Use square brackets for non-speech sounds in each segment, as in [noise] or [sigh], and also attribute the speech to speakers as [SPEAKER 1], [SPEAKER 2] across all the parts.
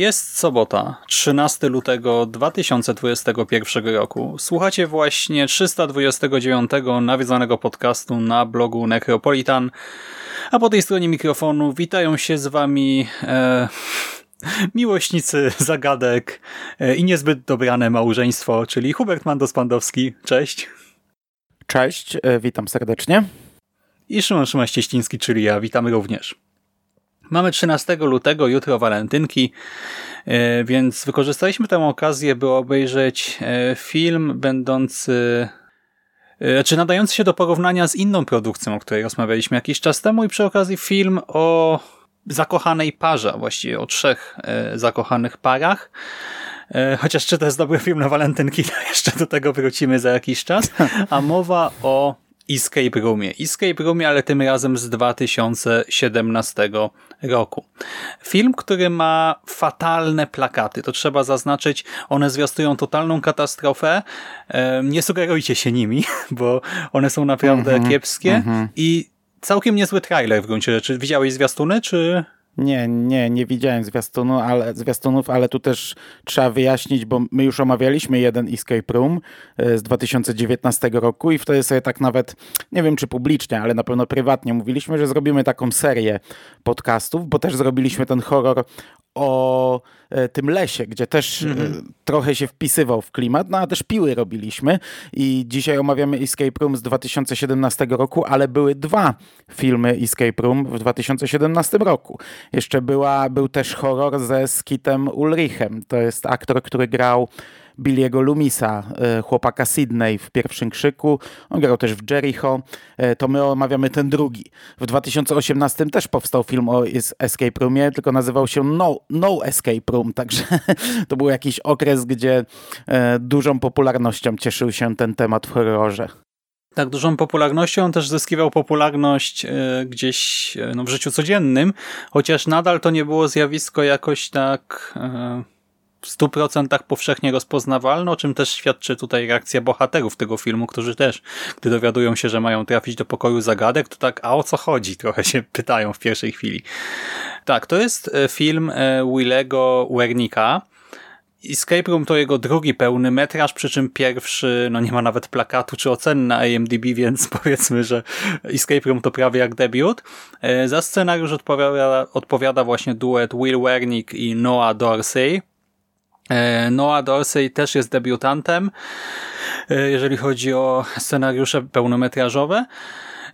[SPEAKER 1] Jest sobota, 13 lutego 2021 roku. Słuchacie właśnie 329 nawiedzonego podcastu na blogu Necropolitan, a po tej stronie mikrofonu witają się z wami e, [laughs] miłośnicy zagadek e, i niezbyt dobrane małżeństwo, czyli Hubert Mandos-Pandowski. Cześć.
[SPEAKER 2] Cześć, e, witam serdecznie.
[SPEAKER 1] I Szymon Szymaś-Cieśliński, czyli ja. Witamy również. Mamy 13 lutego, jutro walentynki, e, więc wykorzystaliśmy tę okazję, by obejrzeć e, film będący e, znaczy nadający się do porównania z inną produkcją, o której rozmawialiśmy jakiś czas temu i przy okazji film o zakochanej parze, właściwie o trzech zakochanych parach. Chociaż czy to jest dobry film na walentynki, [laughs] to jeszcze do tego wrócimy za jakiś czas. A mowa o Escape Roomie. Escape Roomie, ale tym razem z 2017 roku. Film, który ma fatalne plakaty, to trzeba zaznaczyć. One zwiastują totalną katastrofę. Nie sugerujcie się nimi, [laughs] bo one są naprawdę mm -hmm, kiepskie mm -hmm. i całkiem niezły trailer w gruncie rzeczy. Widziałeś zwiastuny, czy...
[SPEAKER 2] Nie, nie, nie widziałem zwiastunu, ale, zwiastunów, ale tu też trzeba wyjaśnić, bo my już omawialiśmy jeden Escape Room e, z 2019 roku i wtedy sobie tak nawet, nie wiem czy publicznie, ale na pewno prywatnie mówiliśmy, że zrobimy taką serię podcastów, bo też zrobiliśmy ten horror o e, tym lesie, gdzie też mm -hmm. trochę się wpisywał w klimat, no a też piły robiliśmy i dzisiaj omawiamy Escape Room z 2017 roku, ale były dwa filmy Escape Room w 2017 roku. Jeszcze była, był też horror ze Skitem Ulrichem, to jest aktor, który grał Billiego Lumisa, e, chłopaka Sydney w pierwszym krzyku. On grał też w Jericho. E, to my omawiamy ten drugi. W 2018 też powstał film o Escape Roomie, tylko nazywał się No, no Escape Room, [laughs] także to był jakiś okres, gdzie e, dużą popularnością cieszył się ten temat w horrorze.
[SPEAKER 1] Tak, dużą popularnością. Też zyskiwał popularność gdzieś no, w życiu codziennym, chociaż nadal to nie było zjawisko jakoś tak w 100% powszechnie rozpoznawalne, o czym też świadczy tutaj reakcja bohaterów tego filmu, którzy też, gdy dowiadują się, że mają trafić do pokoju zagadek, to tak, a o co chodzi? Trochę się [laughs] pytają w pierwszej chwili. Tak, to jest e, film e, Willego Wernika. Escape Room to jego drugi pełny metraż, przy czym pierwszy, no nie ma nawet plakatu czy oceny na IMDb, [laughs] więc powiedzmy, że Escape Room to prawie jak debiut. E, za scenariusz odpowiada, odpowiada właśnie duet Will Wernick i Noah Dorsey. E, Noah Dorsey też jest debiutantem, e, jeżeli chodzi o scenariusze pełnometrażowe.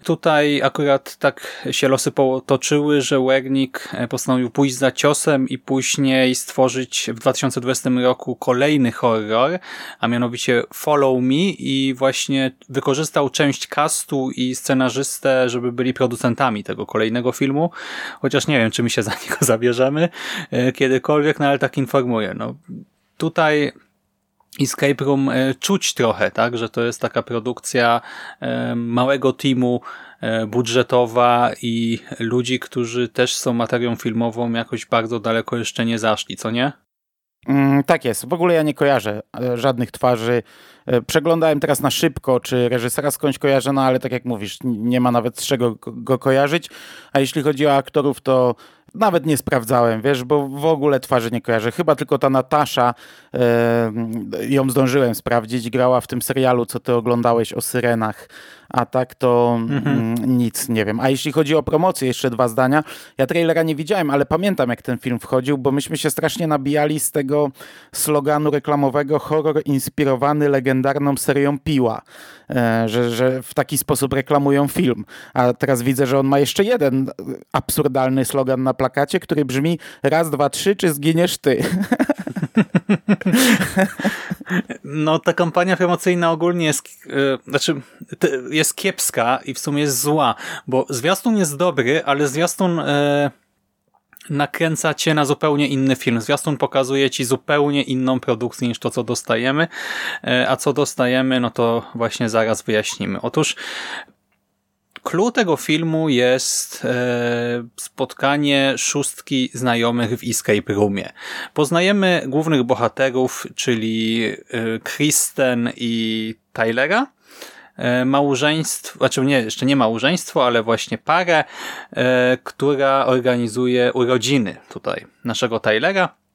[SPEAKER 1] Tutaj akurat tak się losy potoczyły, że Wernick e, postanowił pójść za ciosem i później stworzyć w 2020 roku kolejny horror, a mianowicie Follow Me i właśnie wykorzystał część castu i scenarzystę, żeby byli producentami tego kolejnego filmu, chociaż nie wiem, czy my się za niego [laughs] zabierzemy e, kiedykolwiek, no ale tak informuję. No, tutaj Escape Room e, czuć trochę, tak, że to jest taka produkcja e, małego teamu e, budżetowa i ludzi, którzy też są materią filmową jakoś bardzo daleko jeszcze nie zaszli, co nie?
[SPEAKER 2] Mm, tak jest. W ogóle ja nie kojarzę żadnych twarzy. Przeglądałem teraz na szybko, czy reżysera skądś kojarzę, no ale tak jak mówisz, nie ma nawet z czego go kojarzyć. A jeśli chodzi o aktorów, to nawet nie sprawdzałem, wiesz, bo w ogóle twarzy nie kojarzę. Chyba tylko ta Natasza, ją zdążyłem sprawdzić, grała w tym serialu, co ty oglądałeś o syrenach, a tak to mhm. Mm, nic nie wiem. A jeśli chodzi o promocję, jeszcze dwa zdania. Ja trailera nie widziałem, ale pamiętam jak ten film wchodził, bo myśmy się strasznie nabijali z tego sloganu reklamowego horror inspirowany legendarną serią Piła, e, że, że w taki sposób reklamują film. A teraz widzę, że on ma jeszcze jeden absurdalny slogan na plakacie, który brzmi raz, dwa, trzy, czy zginiesz ty? [laughs]
[SPEAKER 1] No ta kampania promocyjna ogólnie jest, yy, znaczy, jest kiepska i w sumie jest zła, bo zwiastun jest dobry, ale zwiastun yy, nakręca cię na zupełnie inny film. Zwiastun pokazuje ci zupełnie inną produkcję niż to, co dostajemy, yy, a co dostajemy, no to właśnie zaraz wyjaśnimy. Otóż Clue tego filmu jest e, spotkanie szóstki znajomych w escape roomie. Poznajemy głównych bohaterów, czyli e, Kristen i Tylera, e, małżeństwo, znaczy nie, jeszcze nie małżeństwo, ale właśnie parę, e, która organizuje urodziny tutaj naszego Tylera.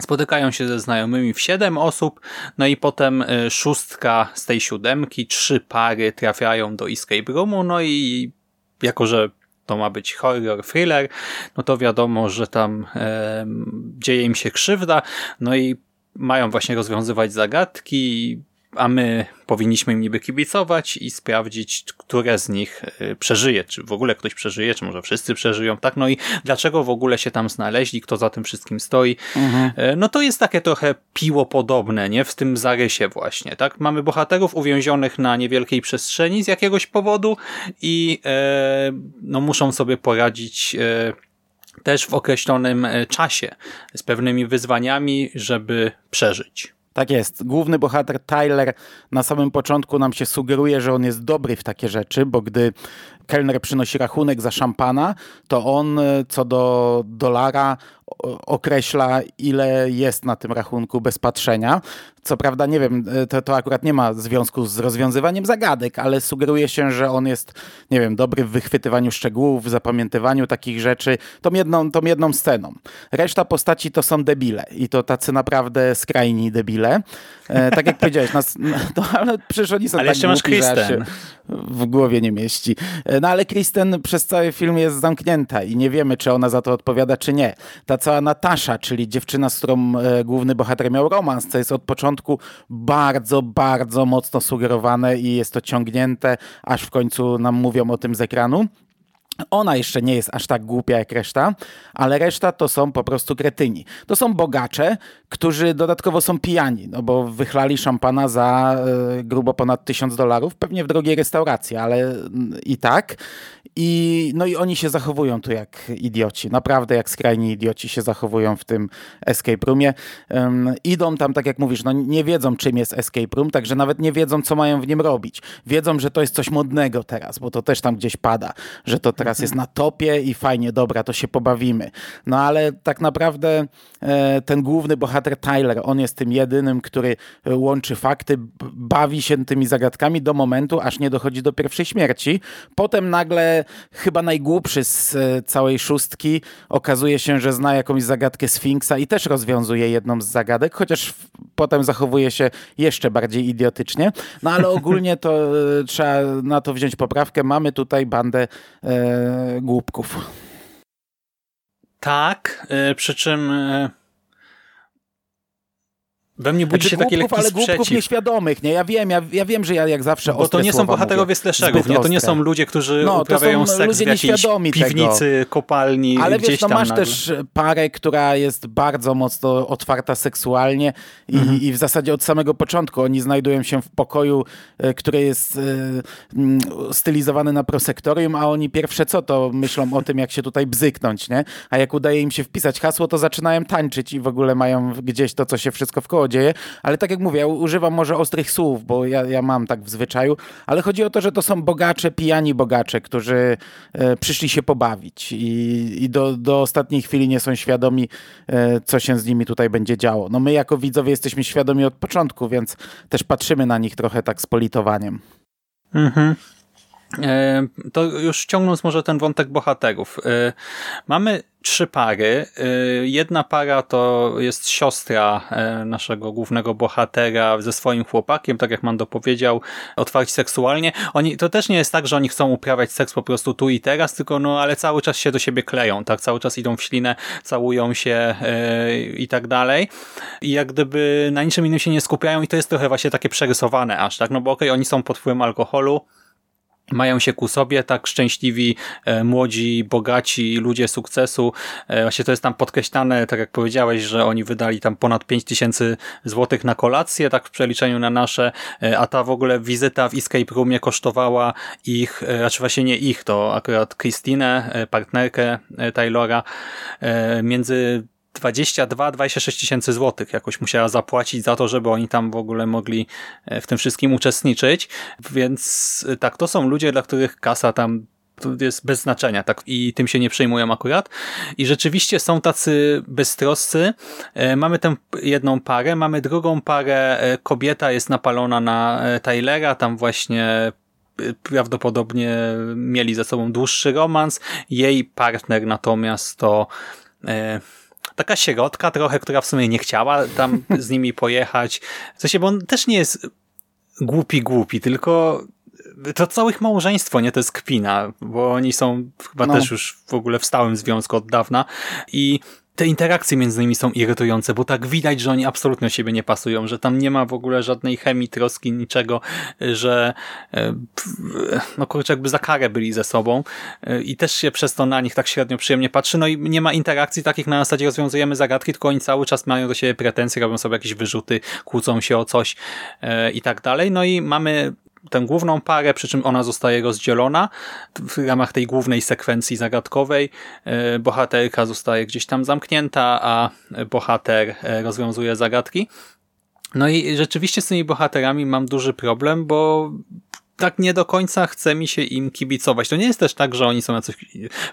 [SPEAKER 1] Spotykają się ze znajomymi w siedem osób, no i potem y, szóstka z tej siódemki, trzy pary trafiają do escape roomu, no i jako, że to ma być horror, thriller, no to wiadomo, że tam e, dzieje im się krzywda, no i mają właśnie rozwiązywać zagadki, a my powinniśmy im niby kibicować i sprawdzić, które z nich y, przeżyje, czy w ogóle ktoś przeżyje, czy może wszyscy przeżyją, tak? No i dlaczego w ogóle się tam znaleźli, kto za tym wszystkim stoi. Mhm. Y, no to jest takie trochę piło podobne, nie? W tym zarysie właśnie, tak? Mamy bohaterów uwięzionych na niewielkiej przestrzeni z jakiegoś powodu i e, no muszą sobie poradzić e, też w określonym e, czasie z pewnymi wyzwaniami, żeby przeżyć.
[SPEAKER 2] Tak jest. Główny bohater Tyler na samym początku nam się sugeruje, że on jest dobry w takie rzeczy, bo gdy kelner przynosi rachunek za szampana, to on e, co do dolara określa, ile jest na tym rachunku bez patrzenia. Co prawda, nie wiem, e, to, to akurat nie ma związku z rozwiązywaniem zagadek, ale sugeruje się, że on jest, nie wiem, dobry w wychwytywaniu szczegółów, w zapamiętywaniu takich rzeczy, tą jedną, tą jedną sceną. Reszta postaci to są debile i to tacy naprawdę skrajni debile. E, tak jak powiedziałeś, nas, no, ale przecież oni są
[SPEAKER 1] ale
[SPEAKER 2] tak
[SPEAKER 1] jeszcze
[SPEAKER 2] głupi,
[SPEAKER 1] masz Kristen.
[SPEAKER 2] w głowie nie mieści. E, no ale Kristen przez cały film jest zamknięta i nie wiemy, czy ona za to odpowiada, czy nie. Ta cała Natasza, czyli dziewczyna, z którą e, główny bohater miał romans, co jest od początku bardzo, bardzo mocno sugerowane i jest to ciągnięte, aż w końcu nam mówią o tym z ekranu. Ona jeszcze nie jest aż tak głupia jak reszta, ale reszta to są po prostu kretyni. To są bogacze, którzy dodatkowo są pijani, no bo wychlali szampana za y, grubo ponad tysiąc dolarów, pewnie w drogiej restauracji, ale y, i tak. I, no i oni się zachowują tu jak idioci, naprawdę jak skrajni idioci się zachowują w tym escape roomie. Idą tam, tak jak mówisz, no nie wiedzą czym jest escape room, także nawet nie wiedzą co mają w nim robić. Wiedzą, że to jest coś modnego teraz, bo to też tam gdzieś pada, że to teraz jest na topie i fajnie, dobra, to się pobawimy. No ale tak naprawdę e, ten główny bohater Tyler, on jest tym jedynym, który łączy fakty, bawi się tymi zagadkami do momentu, aż nie dochodzi do pierwszej śmierci. Potem nagle chyba najgłupszy z e, całej szóstki okazuje się, że zna jakąś zagadkę Sfinksa i też rozwiązuje jedną z zagadek, chociaż potem zachowuje się jeszcze bardziej idiotycznie. No ale [laughs] ogólnie to e, trzeba na to wziąć poprawkę. Mamy tutaj bandę e, głupków.
[SPEAKER 1] Tak, e, przy czym e, we mnie budzi znaczy, się taki
[SPEAKER 2] głupków,
[SPEAKER 1] lekki
[SPEAKER 2] ale sprzeciw. głupków nieświadomych, nie? Ja wiem, ja, ja wiem, że ja jak zawsze
[SPEAKER 1] Bo to nie są bohaterowie slasherów, nie? To nie są ludzie, którzy no, uprawiają seks w jakiejś piwnicy, tego. kopalni,
[SPEAKER 2] Ale
[SPEAKER 1] gdzieś
[SPEAKER 2] wiesz,
[SPEAKER 1] no
[SPEAKER 2] masz też parę, która jest bardzo mocno otwarta seksualnie i, mhm. i w zasadzie od samego początku oni znajdują się w pokoju, e, który jest y, stylizowany na prosektorium, a oni pierwsze co, to myślą o tym, jak się tutaj bzyknąć, nie? A jak udaje im się wpisać hasło, to zaczynają tańczyć i w ogóle mają gdzieś to, co się wszystko w koło dzieje, ale tak jak mówię, ja używam może ostrych słów, bo ja, ja mam tak w zwyczaju, ale chodzi o to, że to są bogacze, pijani bogacze, którzy e, przyszli się pobawić i, i do, do ostatniej chwili nie są świadomi, e, co się z nimi tutaj będzie działo. No my jako widzowie jesteśmy świadomi od początku, więc też patrzymy na nich trochę tak z politowaniem.
[SPEAKER 1] Mhm. E, to już ciągnąc może ten wątek bohaterów. E, mamy trzy pary. E, jedna para to jest siostra naszego głównego bohatera ze swoim chłopakiem, tak jak Mando powiedział, otwarci seksualnie. Oni, to też nie jest tak, że oni chcą uprawiać seks po prostu tu i teraz, tylko no, ale cały czas się do siebie kleją, tak? Cały czas idą w ślinę, całują się i tak dalej. I jak gdyby na niczym innym się nie skupiają i to jest trochę właśnie takie przerysowane aż, tak? No bo okej, okay, oni są pod wpływem alkoholu, mają się ku sobie, tak szczęśliwi, e, młodzi, bogaci ludzie sukcesu. E, właśnie to jest tam podkreślane, tak jak powiedziałeś, że oni wydali tam ponad 5 tysięcy złotych na kolację, tak w przeliczeniu na nasze, e, a ta w ogóle wizyta w Escape Roomie kosztowała ich, znaczy właśnie nie ich, to akurat Christinę, partnerkę Taylora, między 22-26 tysięcy złotych jakoś musiała zapłacić za to, żeby oni tam w ogóle mogli e, w tym wszystkim uczestniczyć. Więc e, tak, to są ludzie, dla których kasa tam jest bez znaczenia, tak i tym się nie przejmują akurat. I rzeczywiście są tacy beztroscy. E, mamy tę jedną parę, mamy drugą parę, kobieta jest napalona na Tylera, tam właśnie prawdopodobnie mieli ze sobą dłuższy romans. Jej partner natomiast to taka sierotka trochę, która w sumie nie chciała tam z nimi pojechać. W sensie, bo on też nie jest głupi, głupi, tylko to całe ich małżeństwo, nie? To jest kpina, bo oni są chyba no. też już w ogóle w stałym związku od dawna i te interakcje między nimi są irytujące, bo tak widać, że oni absolutnie siebie nie pasują, że tam nie ma w ogóle żadnej chemii, troski, niczego, że e, no kurczę, jakby za karę byli ze sobą i też się przez to na nich tak średnio przyjemnie patrzy, no i nie ma interakcji takich na zasadzie rozwiązujemy zagadki, tylko oni cały czas mają do siebie pretensje, robią sobie jakieś wyrzuty, kłócą się o coś i tak dalej, no i mamy tę główną parę, przy czym ona zostaje rozdzielona w ramach tej głównej sekwencji zagadkowej. E, bohaterka zostaje gdzieś tam zamknięta, a bohater e, rozwiązuje zagadki. No i rzeczywiście z tymi bohaterami mam duży problem, bo tak nie do końca chce mi się im kibicować. To nie jest też tak, że oni są jacyś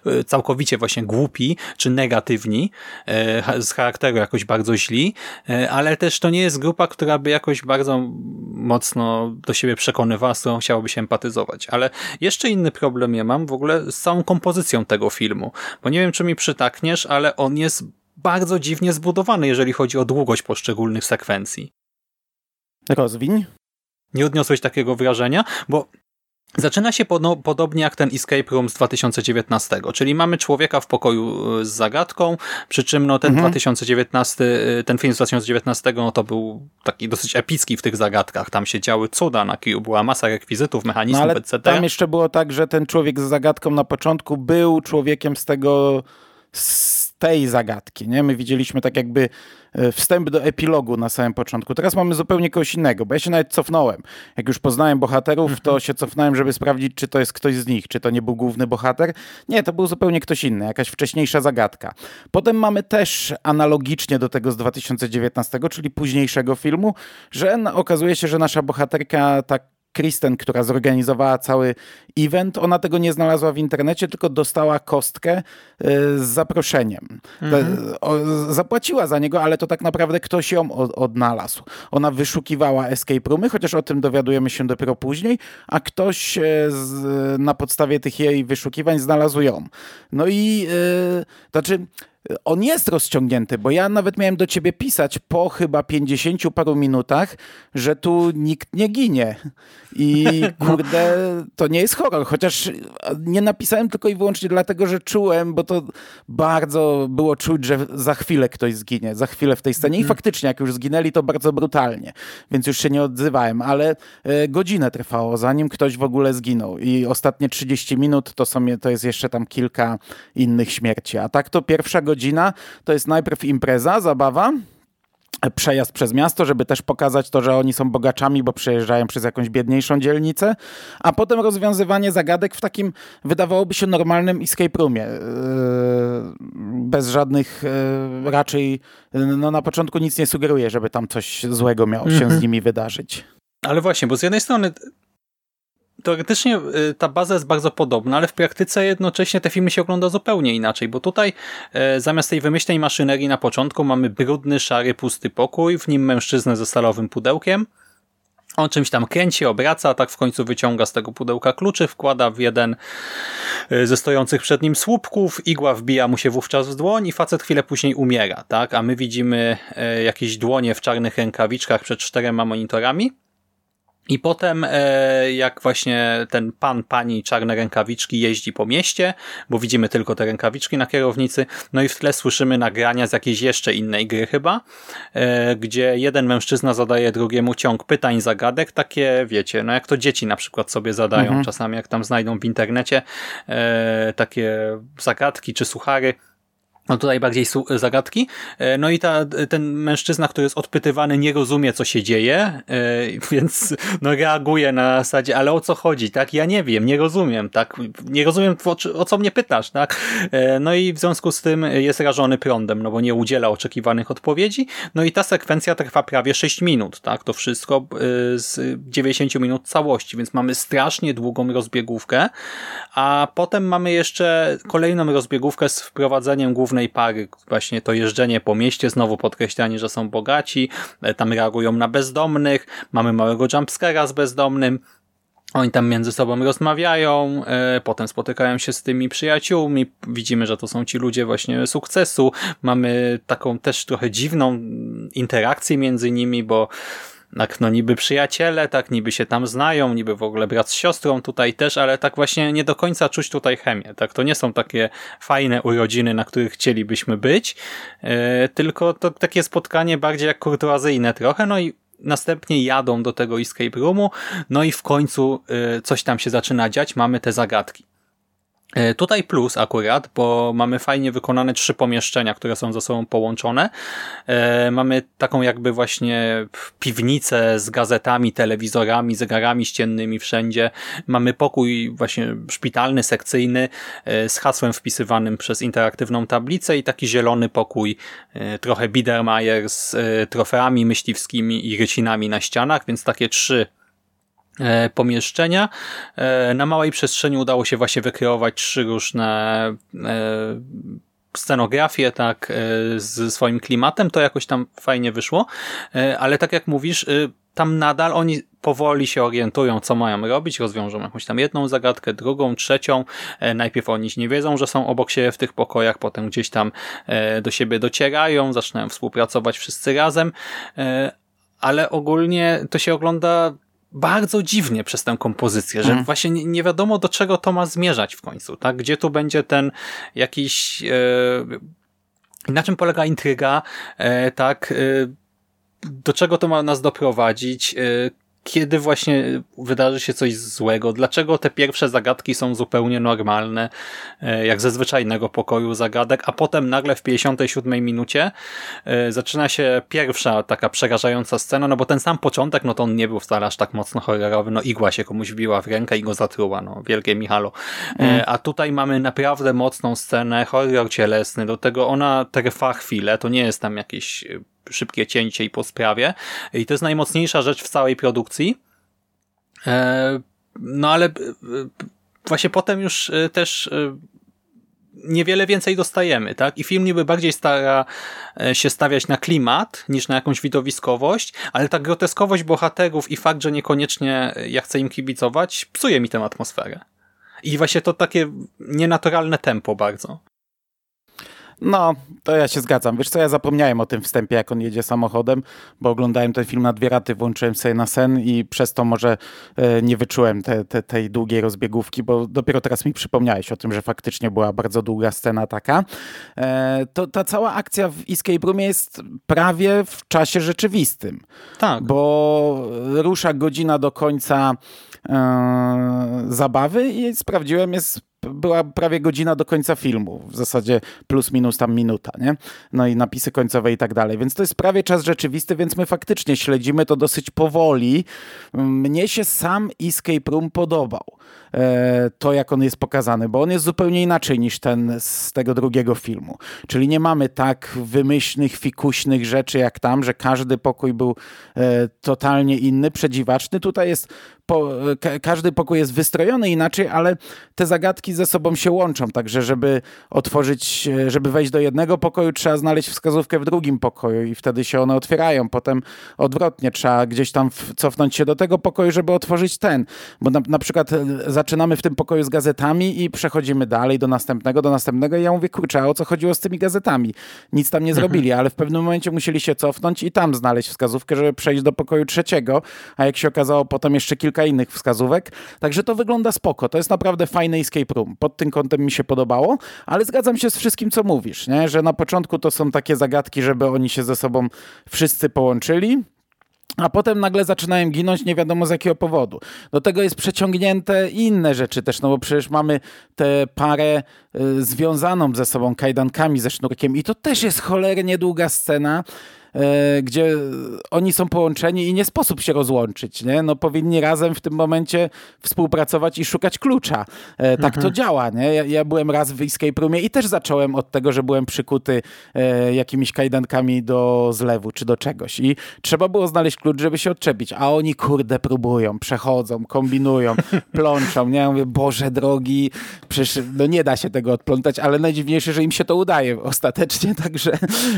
[SPEAKER 1] e, całkowicie właśnie głupi czy negatywni, e, z charakteru jakoś bardzo źli, e, ale też to nie jest grupa, która by jakoś bardzo mocno do siebie przekonywała, z którą chciałoby się empatyzować. Ale jeszcze inny problem ja mam w ogóle z całą kompozycją tego filmu, bo nie wiem, czy mi przytakniesz, ale on jest bardzo dziwnie zbudowany, jeżeli chodzi o długość poszczególnych sekwencji.
[SPEAKER 2] Rozwiń.
[SPEAKER 1] Nie odniosłeś takiego wrażenia? Bo Zaczyna się podobnie jak ten Escape Room z 2019, czyli mamy człowieka w pokoju e, z zagadką, przy czym no, ten mhm. 2019, e, ten film z 2019 no, to był taki dosyć epicki w tych zagadkach. Tam się działy cuda, na kiju była masa rekwizytów, mechanizmów, no, ale etc.
[SPEAKER 2] Tam jeszcze było tak, że ten człowiek z zagadką na początku był człowiekiem z tego z tej zagadki. Nie? My widzieliśmy tak jakby e, wstęp do epilogu na samym początku. Teraz mamy zupełnie kogoś innego, bo ja się nawet cofnąłem. Jak już poznałem bohaterów, to mhm. się cofnąłem, żeby sprawdzić, czy to jest ktoś z nich, czy to nie był główny bohater. Nie, to był zupełnie ktoś inny, jakaś wcześniejsza zagadka. Potem mamy też analogicznie do tego z 2019, czyli późniejszego filmu, że okazuje się, że nasza bohaterka tak Kristen, która zorganizowała cały event, ona tego nie znalazła w internecie, tylko dostała kostkę e, z zaproszeniem. Mhm. Zapłaciła za niego, ale to tak naprawdę ktoś ją odnalazł. Ona wyszukiwała escape roomy, chociaż o tym dowiadujemy się dopiero później, a ktoś e, z, na podstawie tych jej wyszukiwań znalazł ją. No i yy, znaczy on jest rozciągnięty, bo ja nawet miałem do ciebie pisać po chyba 50 paru minutach, że tu nikt nie ginie. I [laughs] kurde, to nie jest horror, chociaż nie napisałem tylko i wyłącznie dlatego, że czułem, bo to bardzo było czuć, że za chwilę ktoś zginie, za chwilę w tej scenie. I mhm. faktycznie, jak już zginęli, to bardzo brutalnie, więc już się nie odzywałem, ale e, godzinę trwało, zanim ktoś w ogóle zginął. I ostatnie 30 minut to, są, to jest jeszcze tam kilka innych śmierci. A tak to pierwsza godzina to jest najpierw impreza, zabawa, przejazd przez miasto, żeby też pokazać to, że oni są bogaczami, bo przejeżdżają przez jakąś biedniejszą dzielnicę, a potem rozwiązywanie zagadek w takim, wydawałoby się, normalnym escape roomie. Yy, bez żadnych, yy, raczej, no na początku nic nie sugeruje, żeby tam coś złego miało się z mhm. nimi wydarzyć.
[SPEAKER 1] Ale właśnie, bo z jednej strony teoretycznie y, ta baza jest bardzo podobna, ale w praktyce jednocześnie te filmy się ogląda zupełnie inaczej, bo tutaj e, zamiast tej wymyślnej maszynerii na początku mamy brudny, szary, pusty pokój, w nim mężczyznę ze stalowym pudełkiem, On czymś tam kręci, obraca, tak w końcu wyciąga z tego pudełka kluczy, wkłada w jeden y, ze stojących przed nim słupków, igła wbija mu się wówczas w dłoń i facet chwilę później umiera, tak? A my widzimy y, jakieś dłonie w czarnych rękawiczkach przed czterema monitorami i potem, e, jak właśnie ten pan, pani czarne rękawiczki jeździ po mieście, bo widzimy tylko te rękawiczki na kierownicy, no i w tle słyszymy nagrania z jakiejś jeszcze innej gry chyba, e, gdzie jeden mężczyzna zadaje drugiemu ciąg pytań, zagadek, takie wiecie, no jak to dzieci na przykład sobie zadają mhm. czasami, jak tam znajdą w internecie e, takie zagadki czy suchary, no tutaj bardziej zagadki. E, no i ta, ten mężczyzna, który jest odpytywany, nie rozumie, co się dzieje, e, [laughs] więc no reaguje na zasadzie, ale o co chodzi, tak? Ja nie wiem, nie rozumiem, tak? Nie rozumiem, o, co mnie pytasz, tak? E, no i w związku z tym jest rażony prądem, no bo nie udziela oczekiwanych odpowiedzi. No i ta sekwencja trwa prawie 6 minut, tak? To wszystko z 90 minut całości, więc mamy strasznie długą rozbiegówkę, a potem mamy jeszcze kolejną rozbiegówkę z wprowadzeniem głównej pary, właśnie to jeżdżenie po mieście, znowu podkreślanie, że są bogaci, e, tam reagują na bezdomnych, mamy małego jumpscare'a z bezdomnym, oni tam między sobą rozmawiają, e, potem spotykają się z tymi przyjaciółmi, widzimy, że to są ci ludzie właśnie sukcesu, mamy taką też trochę dziwną interakcję między nimi, bo tak, no niby przyjaciele, tak, niby się tam znają, niby w ogóle brat z siostrą tutaj też, ale tak właśnie nie do końca czuć tutaj chemię, tak, to nie są takie fajne urodziny, na których chcielibyśmy być, yy, tylko to takie spotkanie bardziej jak kurtuazyjne trochę, no i następnie jadą do tego escape roomu, no i w końcu yy, coś tam się zaczyna dziać, mamy te zagadki. E, tutaj plus akurat, bo mamy fajnie wykonane trzy pomieszczenia, które są ze sobą połączone. E, mamy taką jakby właśnie piwnicę z gazetami, telewizorami, zegarami ściennymi wszędzie. Mamy pokój właśnie szpitalny, sekcyjny e, z hasłem wpisywanym przez interaktywną tablicę i taki zielony pokój, trochę Biedermeier z trofeami myśliwskimi i rycinami na ścianach, więc takie trzy pomieszczenia. E, na małej przestrzeni udało się właśnie wykreować trzy różne e, scenografie tak z swoim klimatem, to jakoś tam fajnie wyszło, ale tak jak mówisz, tam nadal oni powoli się orientują, co mają robić, rozwiążą jakąś tam jedną zagadkę, drugą, trzecią. Najpierw oni nie wiedzą, że są obok siebie w tych pokojach, potem gdzieś tam do siebie docierają, zaczynają współpracować wszyscy razem, ale ogólnie to się ogląda bardzo dziwnie przez tę kompozycję, że mm. właśnie nie, wiadomo do czego to ma zmierzać w końcu, tak? Gdzie tu będzie ten jakiś... E, na czym polega intryga, e, tak? E, do czego to ma nas doprowadzić? Kiedy właśnie wydarzy się coś złego, dlaczego te pierwsze zagadki są zupełnie normalne, e, jak ze zwyczajnego pokoju zagadek, a potem nagle w 57 minucie e, zaczyna się pierwsza taka przerażająca scena, no bo ten sam początek, no to on nie był wcale aż tak mocno horrorowy, no igła się komuś wbiła w rękę i go zatruła, no wielkie Michalo. Mm. A tutaj mamy naprawdę mocną scenę, horror cielesny, do tego ona trwa chwilę, to nie jest tam jakieś szybkie cięcie i po sprawie. I to jest najmocniejsza rzecz w całej produkcji. E, no ale e, właśnie potem już e, też niewiele więcej dostajemy, tak? I film niby bardziej stara się stawiać na klimat niż na jakąś widowiskowość, ale ta groteskowość bohaterów i fakt, że niekoniecznie ja chcę im kibicować, psuje mi tę atmosferę. I właśnie to takie nienaturalne tempo bardzo.
[SPEAKER 2] No, to ja się zgadzam. Wiesz co, ja zapomniałem o tym wstępie, jak on jedzie samochodem, bo oglądałem ten film na dwie raty, włączyłem sobie na sen i przez to może e, nie wyczułem te, te, tej długiej rozbiegówki, bo dopiero teraz mi przypomniałeś o tym, że faktycznie była bardzo długa scena taka. E, to ta cała akcja w Escape Roomie jest prawie w czasie rzeczywistym.
[SPEAKER 1] Tak.
[SPEAKER 2] Bo rusza godzina do końca e, zabawy i sprawdziłem, jest była prawie godzina do końca filmu, w zasadzie plus minus tam minuta, nie? No i napisy końcowe i tak dalej, więc to jest prawie czas rzeczywisty, więc my faktycznie śledzimy to dosyć powoli. Mnie się sam Escape Room podobał, to jak on jest pokazany, bo on jest zupełnie inaczej niż ten z tego drugiego filmu, czyli nie mamy tak wymyślnych, fikuśnych rzeczy jak tam, że każdy pokój był e, totalnie inny, przedziwaczny. Tutaj jest po, ka każdy pokój jest wystrojony inaczej, ale te zagadki ze sobą się łączą, także żeby otworzyć, żeby wejść do jednego pokoju, trzeba znaleźć wskazówkę w drugim pokoju i wtedy się one otwierają. Potem odwrotnie, trzeba gdzieś tam cofnąć się do tego pokoju, żeby otworzyć ten. Bo na, na przykład e, zaczynamy w tym pokoju z gazetami i przechodzimy dalej do następnego, do następnego i ja mówię, kurczę, a o co chodziło z tymi gazetami? Nic tam nie [laughs] zrobili, ale w pewnym momencie musieli się cofnąć i tam znaleźć wskazówkę, żeby przejść do pokoju trzeciego, a jak się okazało, potem jeszcze kilka innych wskazówek. Także to wygląda spoko. To jest naprawdę fajny escape room. Pod tym kątem mi się podobało, ale zgadzam się z wszystkim, co mówisz, nie? że na początku to są takie zagadki, żeby oni się ze sobą wszyscy połączyli a potem nagle zaczynają ginąć nie wiadomo z jakiego powodu. Do tego jest przeciągnięte inne rzeczy też, no bo przecież mamy tę parę y, związaną ze sobą kajdankami ze sznurkiem i to też jest cholernie długa scena, gdzie oni są połączeni i nie sposób się rozłączyć. Nie? No, powinni razem w tym momencie współpracować i szukać klucza. E, tak mhm. to działa. Nie? Ja, ja, byłem raz w Escape Roomie i też zacząłem od tego, że byłem przykuty e, jakimiś kajdankami do zlewu czy do czegoś. I trzeba było znaleźć klucz, żeby się odczepić. A oni, kurde, próbują, przechodzą, kombinują, [laughs] plączą. Nie? Ja mówię, Boże drogi, przecież no nie da się tego odplątać, ale najdziwniejsze, że im się to udaje ostatecznie. [laughs] Także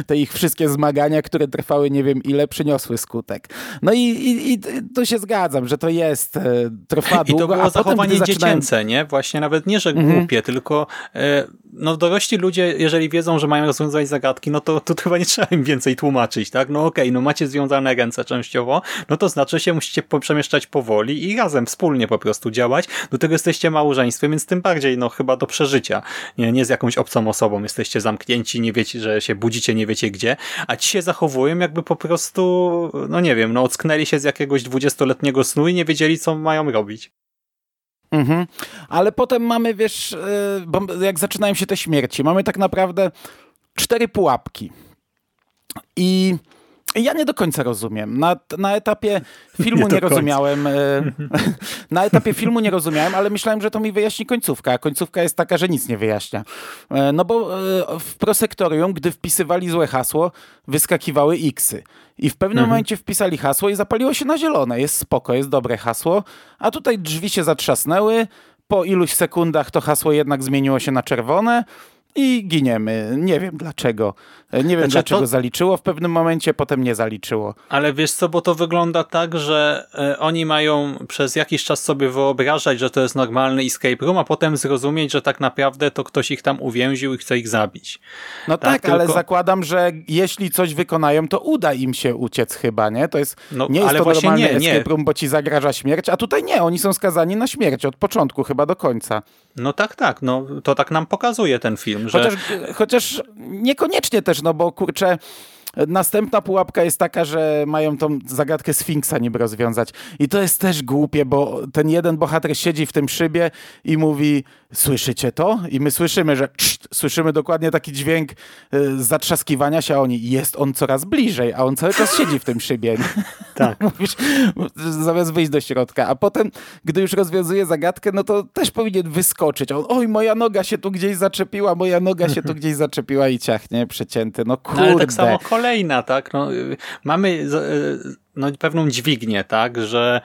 [SPEAKER 2] te ich wszystkie zmagania, które trwały nie wiem ile, przyniosły skutek. No i, i, i to się zgadzam, że to jest, e, trwa długo.
[SPEAKER 1] I to było zachowanie potem, dziecięce, zaczynałem... nie? Właśnie nawet nie, że mhm. głupie, tylko e, no dorośli ludzie, jeżeli wiedzą, że mają rozwiązać zagadki, no to, to chyba nie trzeba im więcej tłumaczyć, tak? No okej, okay, no macie związane ręce częściowo, no to znaczy, się musicie przemieszczać powoli i razem, wspólnie po prostu działać. Do tego jesteście małżeństwem, więc tym bardziej, no chyba do przeżycia. Nie, nie z jakąś obcą osobą. Jesteście zamknięci, nie wiecie, że się budzicie, nie wiecie gdzie, a ci się zachowują jakby po prostu, no nie wiem, no ocknęli się z jakiegoś dwudziestoletniego snu i nie wiedzieli, co mają robić.
[SPEAKER 2] Mhm. Ale potem mamy, wiesz, e, jak zaczynają się te śmierci, mamy tak naprawdę cztery pułapki. I ja nie do końca rozumiem. Na, na etapie [laughs] filmu nie, nie rozumiałem. E, [laughs] [laughs] na etapie filmu nie rozumiałem, ale myślałem, że to mi wyjaśni końcówka. A końcówka jest taka, że nic nie wyjaśnia. E, no bo w prosektorium, gdy wpisywali złe hasło, wyskakiwały xy. I w pewnym mhm. momencie wpisali hasło i zapaliło się na zielone. Jest spoko, jest dobre hasło. A tutaj drzwi się zatrzasnęły. Po iluś sekundach to hasło jednak zmieniło się na czerwone i giniemy. Nie wiem dlaczego. Nie wiem znaczy, dlaczego to... zaliczyło w pewnym momencie, potem nie zaliczyło.
[SPEAKER 1] Ale wiesz co, bo to wygląda tak, że e, oni mają przez jakiś czas sobie wyobrażać, że to jest normalny escape room, a potem zrozumieć, że tak naprawdę to ktoś ich tam uwięził i chce ich zabić.
[SPEAKER 2] No tak, tak tylko... ale zakładam, że jeśli coś wykonają, to uda im się uciec chyba, nie? To jest, no, nie jest to normalny nie, escape nie. room, bo ci zagraża śmierć, a tutaj nie, oni są skazani na śmierć od początku chyba do końca.
[SPEAKER 1] No tak, tak, no to tak nam pokazuje ten film,
[SPEAKER 2] że... Chociaż, chociaż niekoniecznie też, no bo kurczę, Następna pułapka jest taka, że mają tą zagadkę Sfinksa niby rozwiązać. I to jest też głupie, bo ten jeden bohater siedzi w tym szybie i mówi, słyszycie to? I my słyszymy, że czt, słyszymy dokładnie taki dźwięk y, zatrzaskiwania się, a oni, jest on coraz bliżej, a on cały czas siedzi w tym szybie. [laughs] [laughs]
[SPEAKER 1] Tak.
[SPEAKER 2] Mówisz, zamiast wyjść do środka. A potem, gdy już rozwiązuje zagadkę, no to też powinien wyskoczyć. On, oj, moja noga się tu gdzieś zaczepiła, moja noga się tu gdzieś zaczepiła i ciachnie przecięty. No kurde.
[SPEAKER 1] Ale tak samo kolejna, tak? No, mamy y, no, pewną dźwignię, tak? Że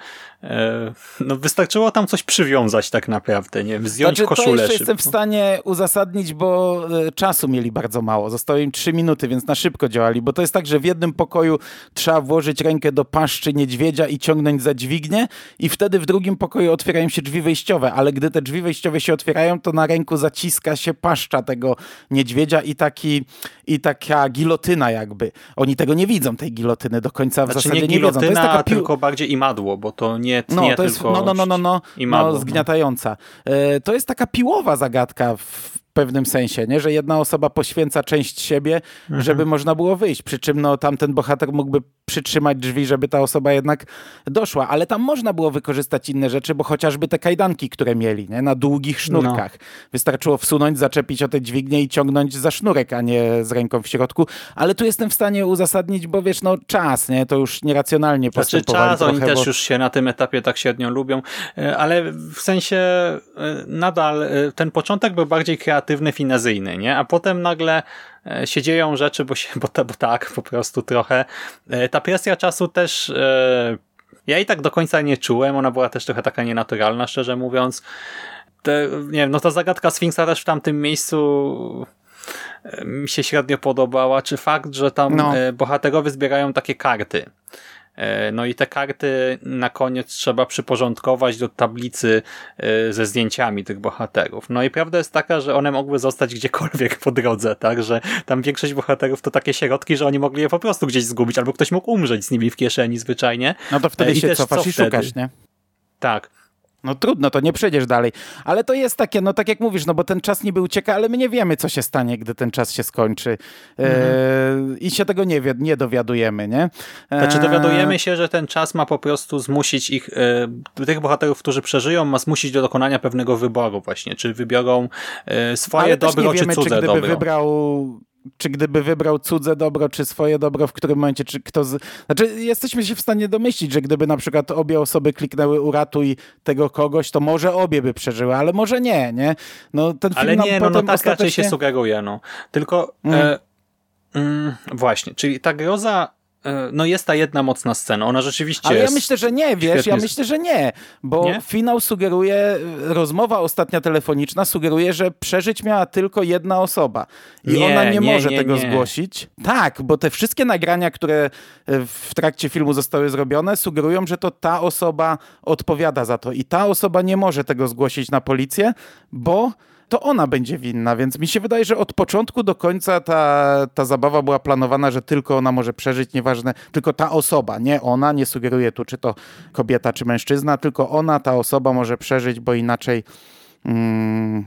[SPEAKER 1] no wystarczyło tam coś przywiązać tak naprawdę, nie wiem, zdjąć znaczy, koszulę. To
[SPEAKER 2] jeszcze jestem w stanie uzasadnić, bo e, czasu mieli bardzo mało. Zostały im trzy minuty, więc na szybko działali, bo to jest tak, że w jednym pokoju trzeba włożyć rękę do paszczy niedźwiedzia i ciągnąć za dźwignię i wtedy w drugim pokoju otwierają się drzwi wejściowe, ale gdy te drzwi wejściowe się otwierają, to na ręku zaciska się paszcza tego niedźwiedzia i, taki, i taka gilotyna jakby. Oni tego nie widzą, tej gilotyny do końca w
[SPEAKER 1] znaczy
[SPEAKER 2] zasadzie
[SPEAKER 1] nie,
[SPEAKER 2] nie wiedzą.
[SPEAKER 1] To jest taka pił... tylko bardziej imadło, bo to nie nie
[SPEAKER 2] no, to jest, no, no, no, no, no, no, zgniatająca. E, to jest taka piłowa zagadka w pewnym sensie, nie? że jedna osoba poświęca część siebie, mhm. żeby można było wyjść. Przy czym no, tamten bohater mógłby przytrzymać drzwi, żeby ta osoba jednak doszła. Ale tam można było wykorzystać inne rzeczy, bo chociażby te kajdanki, które mieli nie? na długich sznurkach. No. Wystarczyło wsunąć, zaczepić o te dźwignię i ciągnąć za sznurek, a nie z ręką w środku. Ale tu jestem w stanie uzasadnić, bo wiesz, no czas, nie? to już nieracjonalnie znaczy, postępowali
[SPEAKER 1] czas,
[SPEAKER 2] trochę,
[SPEAKER 1] oni też już się na tym etapie tak średnio lubią, e, ale w sensie e, nadal e, ten początek był bardziej kreatywny, finazyjny, nie? A potem nagle się dzieją rzeczy, bo, się, bo, bo tak, po prostu trochę. Ta presja czasu też Ja i tak do końca nie czułem, ona była też trochę taka nienaturalna, szczerze mówiąc. Te, nie wiem, no ta zagadka Sfinksa też w tamtym miejscu e, mi się średnio podobała, czy fakt, że tam
[SPEAKER 2] No.
[SPEAKER 1] e, bohaterowie zbierają takie karty. E, No i te karty na koniec trzeba przyporządkować do tablicy e, ze zdjęciami tych bohaterów. No i prawda jest taka, że one mogły zostać gdziekolwiek po drodze, tak? Że tam większość bohaterów to takie środki, że oni mogli je po prostu gdzieś zgubić, albo ktoś mógł umrzeć z nimi w kieszeni zwyczajnie.
[SPEAKER 2] No to wtedy
[SPEAKER 1] E, i
[SPEAKER 2] się
[SPEAKER 1] też
[SPEAKER 2] cofasz
[SPEAKER 1] co
[SPEAKER 2] i szukasz, nie?
[SPEAKER 1] Tak.
[SPEAKER 2] No trudno, to nie przejdziesz dalej. Ale to jest takie, no tak jak mówisz, no bo ten czas niby ucieka, ale my nie wiemy, co się stanie, gdy ten czas się skończy. E, I się tego nie, nie dowiadujemy, nie? E,
[SPEAKER 1] Znaczy dowiadujemy się, że ten czas ma po prostu zmusić ich, e, tych bohaterów, którzy przeżyją, ma zmusić do dokonania pewnego wyboru właśnie, czy wybiorą e, swoje
[SPEAKER 2] ale
[SPEAKER 1] dobro,
[SPEAKER 2] nie wiemy,
[SPEAKER 1] czy cudze
[SPEAKER 2] czy gdyby
[SPEAKER 1] dobro.
[SPEAKER 2] wybrał czy gdyby wybrał cudze dobro, czy swoje dobro, w którym momencie, czy kto z... Znaczy, jesteśmy się w stanie domyślić, że gdyby na przykład obie osoby kliknęły uratuj tego kogoś, to może obie by przeżyły, ale może nie, nie? No, ten film
[SPEAKER 1] Ale nie, no, no tak raczej
[SPEAKER 2] ostatecznie...
[SPEAKER 1] się sugeruje, no. Tylko e, mm, właśnie, czyli ta groza, no jest ta jedna mocna scena, ona rzeczywiście
[SPEAKER 2] Ale ja myślę, że nie, wiesz, ja
[SPEAKER 1] świetnie-
[SPEAKER 2] myślę, że nie, bo
[SPEAKER 1] Nie?
[SPEAKER 2] finał sugeruje, rozmowa ostatnia telefoniczna sugeruje, że przeżyć miała tylko jedna osoba i
[SPEAKER 1] Nie,
[SPEAKER 2] ona nie,
[SPEAKER 1] nie,
[SPEAKER 2] może tego zgłosić. Tak, bo te wszystkie nagrania, które e, w trakcie filmu zostały zrobione, sugerują, że to ta osoba odpowiada za to i ta osoba nie może tego zgłosić na policję, bo to ona będzie winna, więc mi się wydaje, że od początku do końca ta, ta zabawa była planowana, że tylko ona może przeżyć, nieważne, tylko ta osoba, nie ona, nie sugeruje tu, czy to kobieta, czy mężczyzna, tylko ona, ta osoba może przeżyć, bo inaczej... Mm,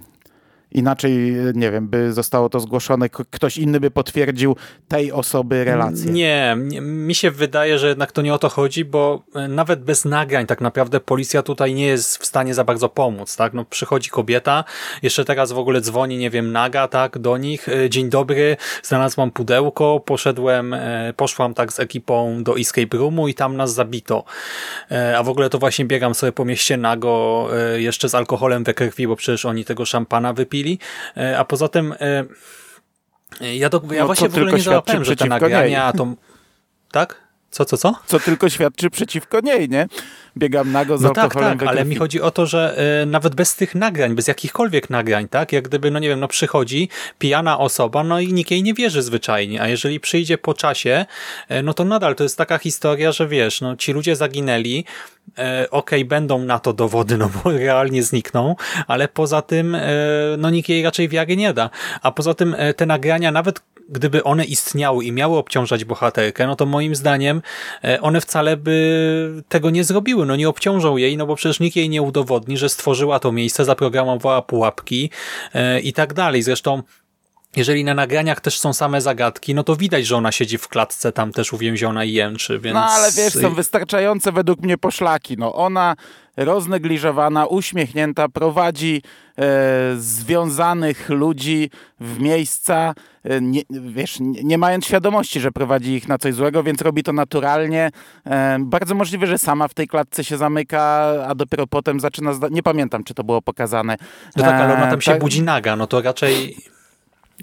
[SPEAKER 2] Inaczej, nie wiem, by zostało to zgłoszone, ktoś inny by potwierdził tej osoby relację.
[SPEAKER 1] Nie, nie, mi się wydaje, że jednak to nie o to chodzi, bo e, nawet bez nagrań tak naprawdę policja tutaj nie jest w stanie za bardzo pomóc, tak? No przychodzi kobieta, jeszcze teraz w ogóle dzwoni, nie wiem, naga, tak, do nich. E, Dzień dobry, znalazłam pudełko, poszedłem, e, poszłam tak z ekipą do escape roomu i tam nas zabito. A w ogóle to właśnie biegam sobie po mieście nago, jeszcze z alkoholem we krwi, bo przecież oni tego szampana wypili. E, A poza tym e, ja, do, ja
[SPEAKER 2] No,
[SPEAKER 1] właśnie w ogóle
[SPEAKER 2] tylko
[SPEAKER 1] nie załapałem, że te nagrania to... Tak? Co, co, co?
[SPEAKER 2] Co tylko świadczy przeciwko niej, nie? Biegam nago z
[SPEAKER 1] No tak, tak, ale mi chodzi o to, że e, nawet bez tych nagrań, bez jakichkolwiek nagrań, tak, jak gdyby, no nie wiem, no przychodzi pijana osoba, no i nikt jej nie wierzy zwyczajnie, a jeżeli przyjdzie po czasie, e, no to nadal to jest taka historia, że wiesz, no ci ludzie zaginęli, e, okej, będą na to dowody, no bo [laughs] realnie znikną, ale poza tym, no nikt jej raczej wiary nie da, a poza tym te nagrania, nawet gdyby one istniały i miały obciążać bohaterkę, no to moim zdaniem e, one wcale by tego nie zrobiły, no nie obciążą jej, no bo przecież nikt jej nie udowodni, że stworzyła to miejsce, zaprogramowała pułapki e, i tak dalej. Zresztą jeżeli na nagraniach też są same zagadki, no to widać, że ona siedzi w klatce tam też uwięziona i jęczy, więc...
[SPEAKER 2] No ale wiesz, są wystarczające według mnie poszlaki. No ona roznegliżowana, uśmiechnięta, prowadzi e, związanych ludzi w miejsca, e, nie, wiesz, nie, nie mając świadomości, że prowadzi ich na coś złego, więc robi to naturalnie. E, bardzo możliwe, że sama w tej klatce się zamyka, a dopiero potem zaczyna... Nie pamiętam, czy to było pokazane.
[SPEAKER 1] No tak, ale ona
[SPEAKER 2] E,
[SPEAKER 1] tam się
[SPEAKER 2] tak-
[SPEAKER 1] budzi naga, no to raczej...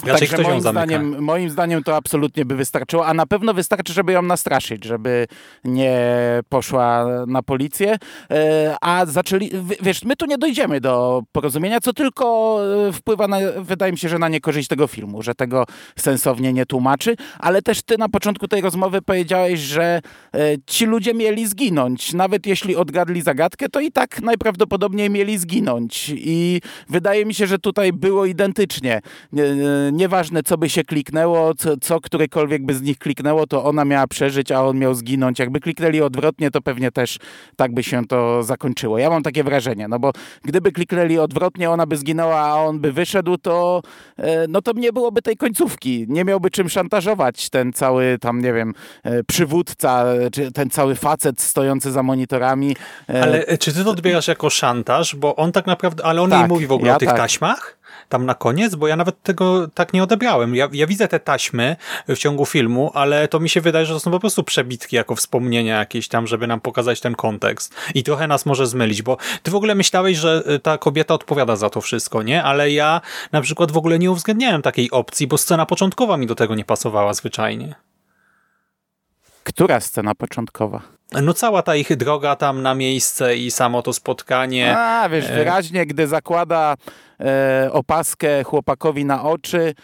[SPEAKER 1] Raczej
[SPEAKER 2] Także moim zdaniem, moim zdaniem to absolutnie by wystarczyło, a na pewno wystarczy, żeby ją nastraszyć, żeby nie poszła na policję, E, a zaczęli, wiesz, my tu nie dojdziemy do porozumienia, co tylko e, wpływa na, wydaje mi się, że na niekorzyść tego filmu, że tego sensownie nie tłumaczy, ale też ty na początku tej rozmowy powiedziałeś, że e, ci ludzie mieli zginąć, nawet jeśli odgadli zagadkę, to i tak najprawdopodobniej mieli zginąć. I wydaje mi się, że tutaj było identycznie. Nie, nie- nieważne, co by się kliknęło, co, co którekolwiek by z nich kliknęło, to ona miała przeżyć, a on miał zginąć. Jakby kliknęli odwrotnie, to pewnie też tak by się to zakończyło. Ja mam takie wrażenie, no bo gdyby kliknęli odwrotnie, ona by zginęła, a on by wyszedł, to e, no to nie byłoby tej końcówki. Nie miałby czym szantażować ten cały tam, nie wiem, e, przywódca, czy ten cały facet stojący za monitorami. E,
[SPEAKER 1] Ale czy ty to odbierasz jako szantaż? Bo on tak naprawdę, ale on
[SPEAKER 2] Tak,
[SPEAKER 1] jej mówi w ogóle
[SPEAKER 2] ja
[SPEAKER 1] o tych
[SPEAKER 2] tak.
[SPEAKER 1] taśmach? Tam na koniec? Bo ja nawet tego tak nie odebrałem. Ja, ja widzę te taśmy w ciągu filmu, ale to mi się wydaje, że to są po prostu przebitki jako wspomnienia jakieś tam, żeby nam pokazać ten kontekst. I trochę nas może zmylić, bo ty w ogóle myślałeś, że e, ta kobieta odpowiada za to wszystko, nie? Ale ja na przykład w ogóle nie uwzględniałem takiej opcji, bo scena początkowa mi do tego nie pasowała zwyczajnie.
[SPEAKER 2] Która scena początkowa?
[SPEAKER 1] No cała ta ich droga tam na miejsce i samo to spotkanie.
[SPEAKER 2] A, wiesz,
[SPEAKER 1] E.
[SPEAKER 2] wyraźnie, gdy zakłada opaskę chłopakowi na oczy, e,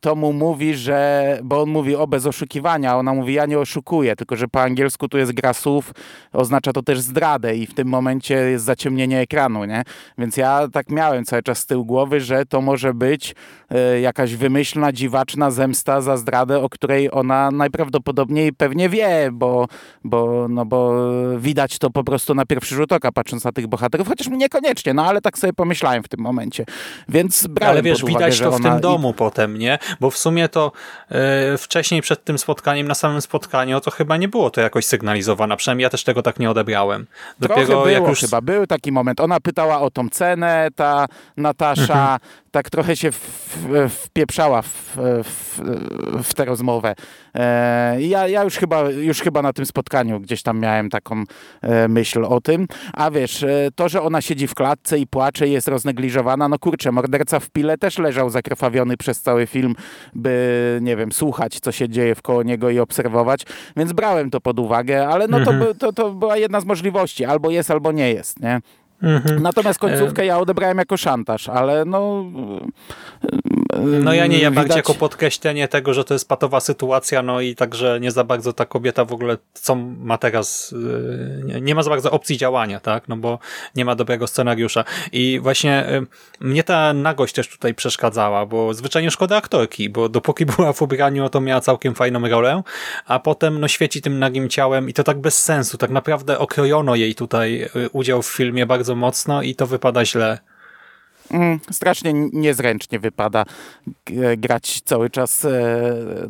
[SPEAKER 2] to mu mówi, że, bo on mówi o bez oszukiwania, a ona mówi ja nie oszukuję, tylko że po angielsku tu jest gra słów, oznacza to też zdradę i w tym momencie jest zaciemnienie ekranu, nie? Więc ja tak miałem cały czas z tyłu głowy, że to może być e, jakaś wymyślna, dziwaczna zemsta za zdradę, o której ona najprawdopodobniej pewnie wie, bo, bo, no bo widać to po prostu na pierwszy rzut oka, patrząc na tych bohaterów, chociaż niekoniecznie, no ale tak sobie pomyślałem w tym momencie. Więc brałem
[SPEAKER 1] Ale wiesz, widać to w tym
[SPEAKER 2] i-
[SPEAKER 1] domu potem, nie? Bo w sumie to e, wcześniej przed tym spotkaniem, na samym spotkaniu, to chyba nie było to jakoś sygnalizowane. Przynajmniej ja też tego tak nie odebrałem.
[SPEAKER 2] Trochę
[SPEAKER 1] Dopiero
[SPEAKER 2] było
[SPEAKER 1] jak już
[SPEAKER 2] chyba, był taki moment. Ona pytała o tą cenę, ta Natasza
[SPEAKER 1] Mhm.
[SPEAKER 2] Tak trochę się wpieprzała w, w, w tę rozmowę. E, ja, ja już chyba, już chyba na tym spotkaniu gdzieś tam miałem taką e, myśl o tym. A wiesz, e, to, że ona siedzi w klatce i płacze i jest roznegliżowana, no kurczę, morderca w pile też leżał zakrwawiony przez cały film, by, nie wiem, słuchać, co się dzieje wkoło niego i obserwować, więc brałem to pod uwagę, ale no to,
[SPEAKER 1] Mhm.
[SPEAKER 2] to, to była jedna z możliwości, albo jest, albo nie jest, nie?
[SPEAKER 1] Mhm.
[SPEAKER 2] Natomiast końcówkę ja odebrałem jako szantaż, ale no...
[SPEAKER 1] No ja nie, ja bardziej
[SPEAKER 2] widać-
[SPEAKER 1] jako podkreślenie tego, że to jest patowa sytuacja, no i także nie za bardzo ta kobieta w ogóle, co ma teraz, yy, nie- ma za bardzo opcji działania, tak, no bo nie ma dobrego scenariusza. I właśnie yy, mnie ta nagość też tutaj przeszkadzała, bo zwyczajnie szkoda aktorki, bo dopóki [laughs] była w ubraniu, no to miała całkiem fajną rolę, a potem no świeci tym nagim ciałem i to tak bez sensu, tak naprawdę okrojono jej tutaj yy, udział w filmie bardzo mocno i to wypada źle.
[SPEAKER 2] Mm, strasznie niezręcznie wypada g- grać cały czas e,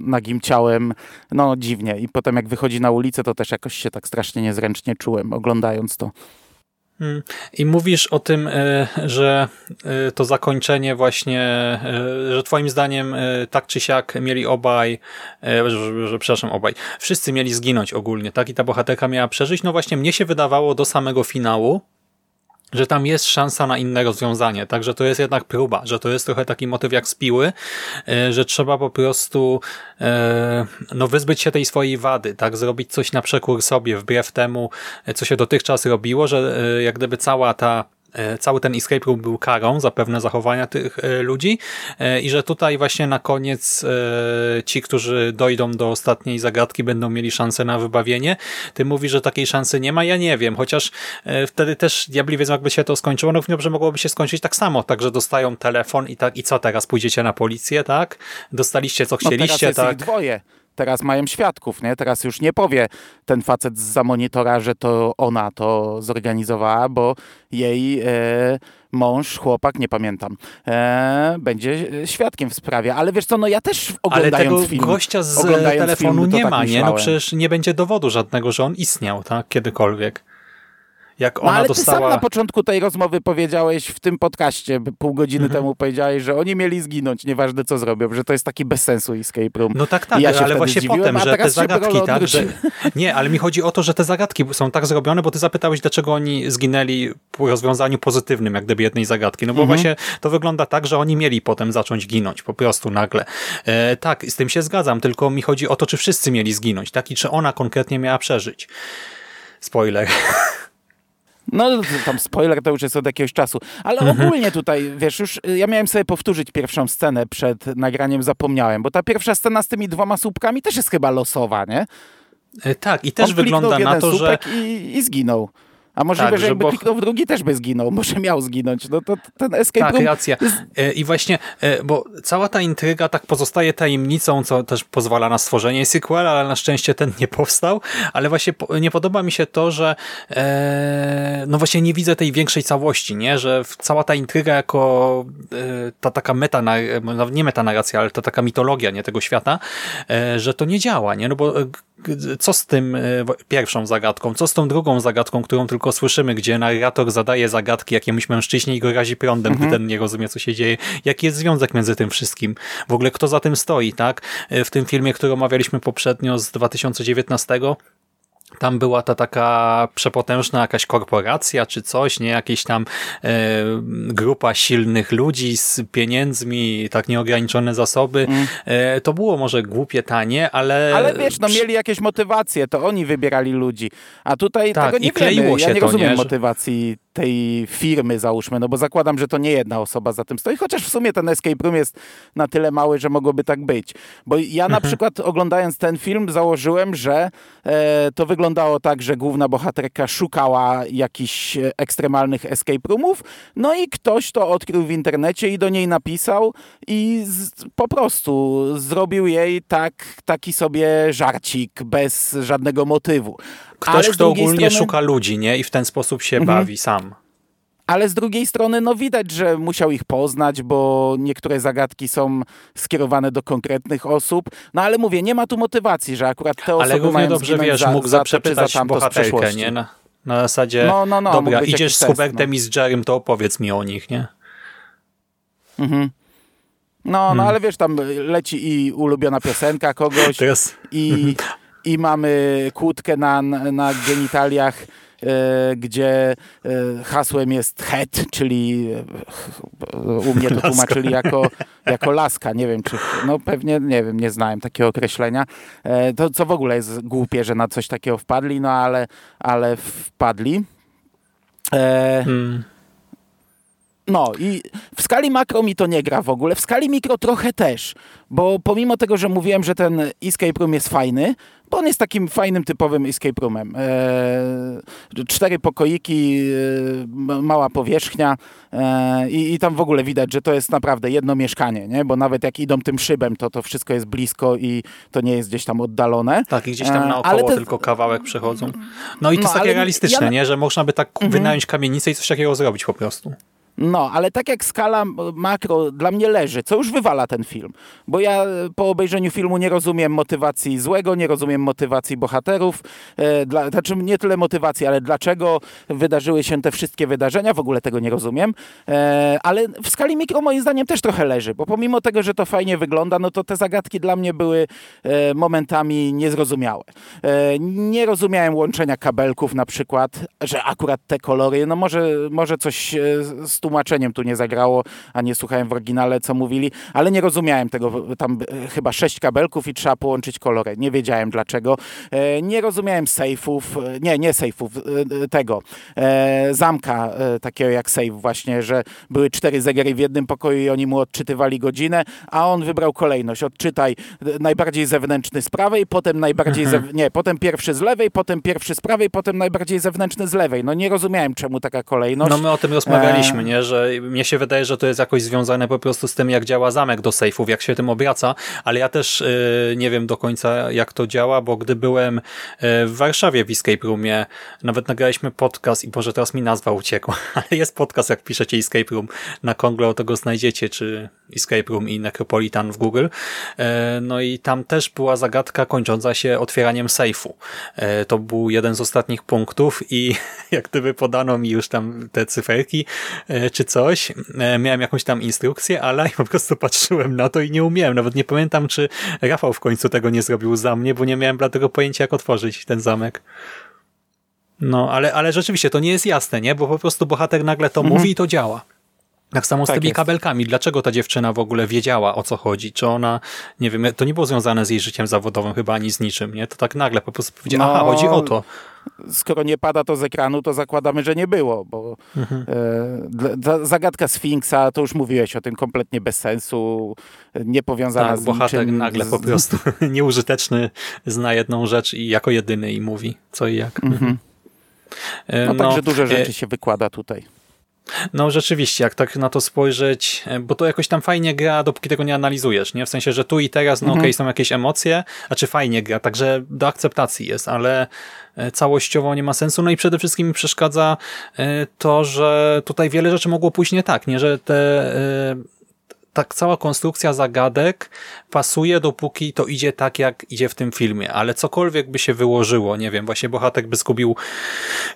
[SPEAKER 2] nagim ciałem. No dziwnie. I potem jak wychodzi na ulicę, to też jakoś się tak strasznie niezręcznie czułem, oglądając to.
[SPEAKER 1] Mm. I mówisz o tym, e, że e, to zakończenie właśnie, e, że twoim zdaniem e, tak czy siak mieli obaj, e, że, że przepraszam, obaj, wszyscy mieli zginąć ogólnie, tak? I ta bohaterka miała przeżyć. No właśnie mnie się wydawało do samego finału, że tam jest szansa na inne rozwiązanie, także to jest jednak próba, że to jest trochę taki motyw jak z piły, e, że trzeba po prostu e, no wyzbyć się tej swojej wady, tak, zrobić coś na przekór sobie, wbrew temu, e, co się dotychczas robiło, że jak gdyby cała ta cały ten escape room był karą za pewne zachowania tych e, ludzi e, i że tutaj właśnie na koniec e, ci, którzy dojdą do ostatniej zagadki będą mieli szansę na wybawienie. Ty mówisz, że takiej szansy nie ma, ja nie wiem, chociaż e, wtedy też diabli wiedzą, jakby się to skończyło, no dobrze mogłoby się skończyć tak samo, tak, że dostają telefon i tak, i co teraz, pójdziecie na policję, tak? Dostaliście co
[SPEAKER 2] No teraz
[SPEAKER 1] chcieliście,
[SPEAKER 2] jest
[SPEAKER 1] tak?
[SPEAKER 2] ich dwoje. Teraz mają świadków, nie? Teraz już nie powie ten facet z monitora, że to ona to zorganizowała, bo jej e, mąż, chłopak, nie pamiętam, e, będzie świadkiem w sprawie. Ale wiesz co, no ja też
[SPEAKER 1] Ale
[SPEAKER 2] oglądając
[SPEAKER 1] tego
[SPEAKER 2] film...
[SPEAKER 1] gościa z telefonu
[SPEAKER 2] film,
[SPEAKER 1] nie
[SPEAKER 2] tak
[SPEAKER 1] ma, nie? No przecież nie będzie dowodu żadnego, że on istniał, tak? Kiedykolwiek. Jak
[SPEAKER 2] No,
[SPEAKER 1] ona
[SPEAKER 2] ale ty sam
[SPEAKER 1] dostała...
[SPEAKER 2] na początku tej rozmowy powiedziałeś w tym podcaście, pół godziny
[SPEAKER 1] Mhm.
[SPEAKER 2] temu powiedziałeś, że oni mieli zginąć, nieważne co zrobią, że to jest taki bez sensu escape room.
[SPEAKER 1] No tak, tak,
[SPEAKER 2] I ja się
[SPEAKER 1] ale właśnie
[SPEAKER 2] zdziwiłem,
[SPEAKER 1] potem, że te zagadki, tak, że... [laughs] Nie, ale mi chodzi o to, że te zagadki są tak zrobione, bo ty zapytałeś, dlaczego oni zginęli po rozwiązaniu pozytywnym, jak gdyby jednej zagadki. No bo
[SPEAKER 2] Mhm.
[SPEAKER 1] właśnie to wygląda tak, że oni mieli potem zacząć ginąć, po prostu nagle. E, tak, z tym się zgadzam, tylko mi chodzi o to, czy wszyscy mieli zginąć, tak, i czy ona konkretnie miała przeżyć. Spoiler. [laughs]
[SPEAKER 2] No tam spoiler to już jest od jakiegoś czasu, ale
[SPEAKER 1] Mhm.
[SPEAKER 2] ogólnie tutaj, wiesz, już y, ja miałem sobie powtórzyć pierwszą scenę przed nagraniem, zapomniałem, bo ta pierwsza scena z tymi dwoma słupkami też jest chyba losowa, nie?
[SPEAKER 1] E, tak, i też
[SPEAKER 2] On
[SPEAKER 1] wygląda na to, że...
[SPEAKER 2] i, i zginął. A możliwe,
[SPEAKER 1] Tak,
[SPEAKER 2] że jakby
[SPEAKER 1] bo-
[SPEAKER 2] kliknął w drugi, też by zginął. Może miał zginąć. No to ten escape
[SPEAKER 1] Tak,
[SPEAKER 2] room
[SPEAKER 1] racja. E, I właśnie, e, bo cała ta intryga tak pozostaje tajemnicą, co też pozwala na stworzenie sequela, ale na szczęście ten nie powstał. Ale właśnie nie podoba mi się to, że e, no właśnie nie widzę tej większej całości, nie? Że cała ta intryga jako ta taka meta, nawet nie metanarracja, ale ta taka mitologia nie tego świata, że to nie działa, nie? No bo co z tym pierwszą zagadką, co z tą drugą zagadką, którą tylko słyszymy, gdzie narrator zadaje zagadki jakiemuś mężczyźnie i go razi prądem, gdy ten nie rozumie, co się dzieje. Jaki jest związek między tym wszystkim? W ogóle kto za tym stoi, tak? E, W tym filmie, który omawialiśmy poprzednio z 2019, tam była ta taka przepotężna jakaś korporacja czy coś, nie? Jakieś tam e, grupa silnych ludzi z pieniędzmi, tak nieograniczone zasoby. Mm. E, to było może głupie, tanie, ale...
[SPEAKER 2] Ale wiesz, no mieli jakieś motywacje, to oni wybierali ludzi. A tutaj tak, tego nie i kleiło wiemy. Ja nie to, rozumiem nie? motywacji tej firmy, załóżmy, no bo zakładam, że to nie jedna osoba za tym stoi, chociaż w sumie ten escape room jest na tyle mały, że mogłoby tak być. Bo ja na mhm. przykład oglądając ten film założyłem, że e, to wyglądało tak, że główna bohaterka szukała jakichś e, ekstremalnych escape roomów, no i ktoś to odkrył w internecie i do niej napisał i z, po prostu zrobił jej tak, taki sobie żarcik bez żadnego motywu.
[SPEAKER 1] Ktoś, kto ogólnie strony... szuka ludzi, nie? I w ten sposób się mhm. bawi sam.
[SPEAKER 2] Ale z drugiej strony, no widać, że musiał ich poznać, bo niektóre zagadki są skierowane do konkretnych osób. No ale mówię, nie ma tu motywacji, że akurat te osoby
[SPEAKER 1] ale
[SPEAKER 2] mają
[SPEAKER 1] dobrze wiesz,
[SPEAKER 2] za,
[SPEAKER 1] mógł zaprzepytać za bohaterkę, nie? Na, na zasadzie, no, no, no, dobra, idziesz z Hubertem no. i z Jerem, to opowiedz mi o nich, nie?
[SPEAKER 2] Mhm. No, no hmm. ale wiesz, tam leci i ulubiona piosenka kogoś i, [laughs] i mamy kłódkę na, na genitaliach E, gdzie e, hasłem jest het, czyli e, u mnie to tłumaczyli jako, jako laska. Nie wiem, czy, no pewnie, nie wiem, nie znałem takiego określenia. To co w ogóle jest głupie, że na coś takiego wpadli, no ale, ale wpadli. Hmm. No i w skali makro mi to nie gra w ogóle, w skali mikro trochę też, bo pomimo tego, że mówiłem, że ten escape room jest fajny, bo on jest takim fajnym, typowym escape roomem. E, cztery pokoiki, e, mała powierzchnia e, i, i, tam w ogóle widać, że to jest naprawdę jedno mieszkanie, nie? bo nawet jak idą tym szybem, to to wszystko jest blisko i to nie jest gdzieś tam oddalone.
[SPEAKER 1] Tak, i gdzieś tam e, naokoło te... tylko kawałek przechodzą. No i to no, jest takie realistyczne, ja... nie? że można by tak mhm. wynająć kamienicę i coś takiego zrobić po prostu.
[SPEAKER 2] No, ale tak jak skala makro dla mnie leży, co już wywala ten film. Bo ja e, po obejrzeniu filmu nie rozumiem motywacji złego, nie rozumiem motywacji bohaterów. E, dla, znaczy nie tyle motywacji, ale dlaczego wydarzyły się te wszystkie wydarzenia, w ogóle tego nie rozumiem. E, ale w skali mikro moim zdaniem też trochę leży, bo pomimo tego, że to fajnie wygląda, no to te zagadki dla mnie były e, momentami niezrozumiałe. E, nie rozumiałem łączenia kabelków na przykład, że akurat te kolory, no może, może coś e, z tłumaczeniem tu nie zagrało, a nie słuchałem w oryginale, co mówili, ale nie rozumiałem tego. Tam e, chyba sześć kabelków i trzeba połączyć kolory. Nie wiedziałem dlaczego. E, nie rozumiałem sejfów, e, nie, nie sejfów, tego zamka takiego jak sejf właśnie, że były cztery zegery w jednym pokoju i oni mu odczytywali godzinę, a on wybrał kolejność. Odczytaj najbardziej zewnętrzny z prawej, potem najbardziej, mhm. nie, potem pierwszy z lewej, potem pierwszy z prawej, potem najbardziej zewnętrzny z lewej. No nie rozumiałem czemu taka kolejność.
[SPEAKER 1] No my o tym rozmawialiśmy, e... nie? że mnie się wydaje, że to jest jakoś związane po prostu z tym, jak działa zamek do sejfów, jak się tym obraca, ale ja też yy, nie wiem do końca, jak to działa, bo gdy byłem yy, w Warszawie w Escape Roomie, nawet nagraliśmy podcast i może teraz mi nazwa uciekła, [laughs] ale jest podcast, jak piszecie Escape Room na Kongle, to go znajdziecie, czy Escape Room i Necropolitan w Google. Yy, no i tam też była zagadka kończąca się otwieraniem sejfu. To był jeden z ostatnich punktów i [laughs] jak gdyby podano mi już tam te cyferki, czy coś, e, miałem jakąś tam instrukcję, ale [laughs] po prostu patrzyłem na to i nie umiałem. Nawet nie pamiętam, czy Rafał w końcu tego nie zrobił za mnie, bo nie miałem dlatego pojęcia, jak otworzyć ten zamek. No, ale, ale rzeczywiście to nie jest jasne, nie? Bo po prostu bohater nagle to mhm. mówi i to działa. Tak samo z tak tymi jest. kabelkami. Dlaczego ta dziewczyna w ogóle wiedziała o co chodzi? Czy ona, nie wiem, to nie było związane z jej życiem zawodowym chyba ani z niczym, nie? To tak nagle po prostu powiedziała, no, aha, chodzi o to.
[SPEAKER 2] Skoro nie pada to z ekranu, to zakładamy, że nie było, bo mhm. e, zagadka Sfinksa, to już mówiłeś o tym, kompletnie bez sensu, niepowiązana tak, z
[SPEAKER 1] bohater
[SPEAKER 2] niczym.
[SPEAKER 1] nagle z... po prostu [laughs] nieużyteczny, zna jedną rzecz i jako jedyny i mówi co i jak. Mhm.
[SPEAKER 2] No, no także duże e, rzeczy się wykłada tutaj.
[SPEAKER 1] No rzeczywiście, jak tak na to spojrzeć, e, bo to jakoś tam fajnie gra, dopóki tego nie analizujesz, nie? W sensie, że tu i teraz, no mhm. okej, okay, są jakieś emocje, a czy fajnie gra, także do akceptacji jest, ale e, całościowo nie ma sensu. No i przede wszystkim mi przeszkadza e, to, że tutaj wiele rzeczy mogło pójść nie tak, nie? Że te tak cała konstrukcja zagadek pasuje, dopóki to idzie tak, jak idzie w tym filmie, ale cokolwiek by się wyłożyło, nie wiem, właśnie bohater by zgubił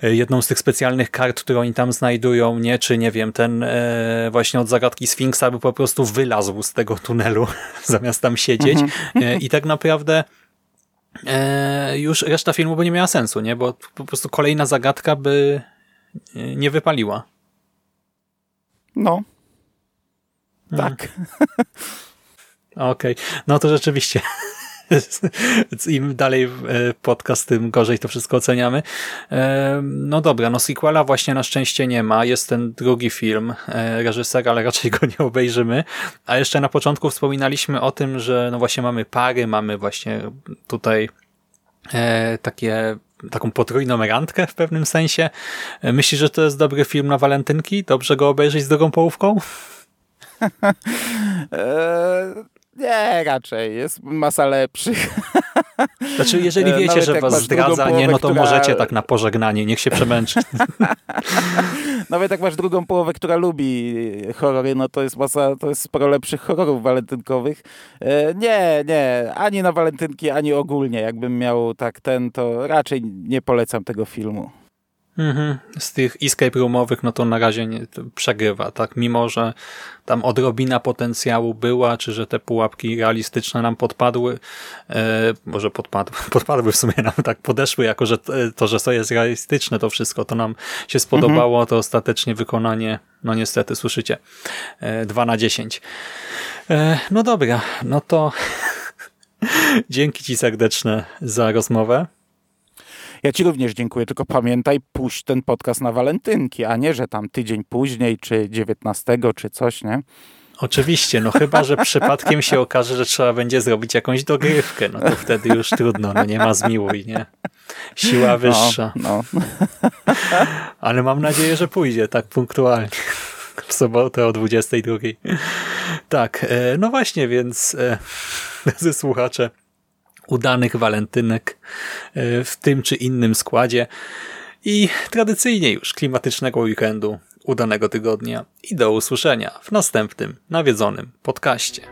[SPEAKER 1] e, jedną z tych specjalnych kart, które oni tam znajdują, nie, czy nie wiem, ten e, właśnie od zagadki Sfinksa by po prostu wylazł z tego tunelu, [laughs] zamiast tam siedzieć mhm. e, i tak naprawdę e, już reszta filmu by nie miała sensu, nie? Bo po prostu kolejna zagadka by e, nie wypaliła.
[SPEAKER 2] No.
[SPEAKER 1] Mhm.
[SPEAKER 2] Tak. [laughs]
[SPEAKER 1] Okej, no to rzeczywiście [laughs] im dalej e, podcast, tym gorzej to wszystko oceniamy. E, no dobra, no sequela właśnie na szczęście nie ma. Jest ten drugi film e, reżysera, ale raczej go nie obejrzymy. A jeszcze na początku wspominaliśmy o tym, że no właśnie mamy pary, mamy właśnie tutaj takie taką potrójną randkę w pewnym sensie. Myślisz, że to jest dobry film na walentynki? Dobrze go obejrzeć z drugą połówką?
[SPEAKER 2] Eee, [laughs] nie, raczej. Jest masa lepszych. [laughs]
[SPEAKER 1] Znaczy, jeżeli wiecie, Nawet że was zdradza, połowę, nie, no to która... możecie tak na pożegnanie, niech się przemęczy. [laughs]
[SPEAKER 2] Nawet jak masz drugą połowę, która lubi horrory, no to jest masa, to jest sporo lepszych horrorów walentynkowych. E, nie, nie, ani na walentynki, ani ogólnie. Jakbym miał tak ten, to raczej nie polecam tego filmu.
[SPEAKER 1] Mhm. Z tych escape roomowych, no to na razie nie, przegrywa, tak? Mimo, że tam odrobina potencjału była, czy że te pułapki realistyczne nam podpadły, e, może podpadły, [laughs] podpadły w sumie nam tak podeszły, jako że to, że to jest realistyczne to wszystko, to nam się spodobało, mhm. to ostatecznie wykonanie, no niestety, słyszycie, e, 2 na 10. E, no dobra, no to [laughs] dzięki Ci serdeczne za rozmowę.
[SPEAKER 2] Ja Ci również dziękuję, tylko pamiętaj, puść ten podcast na walentynki, a nie, że tam tydzień później, czy 19, czy coś, nie?
[SPEAKER 1] Oczywiście, no chyba, że [laughs] przypadkiem się okaże, że trzeba będzie zrobić jakąś dogrywkę, no to wtedy już trudno, no nie ma zmiłuj, nie? Siła no, wyższa. No, no. [laughs] Ale mam nadzieję, że pójdzie tak punktualnie [laughs] w sobotę o 22. Tak, e, no właśnie, więc e, drodzy słuchacze, udanych walentynek e, w tym czy innym składzie i tradycyjnie już klimatycznego weekendu, udanego tygodnia i do usłyszenia w następnym nawiedzonym podcaście.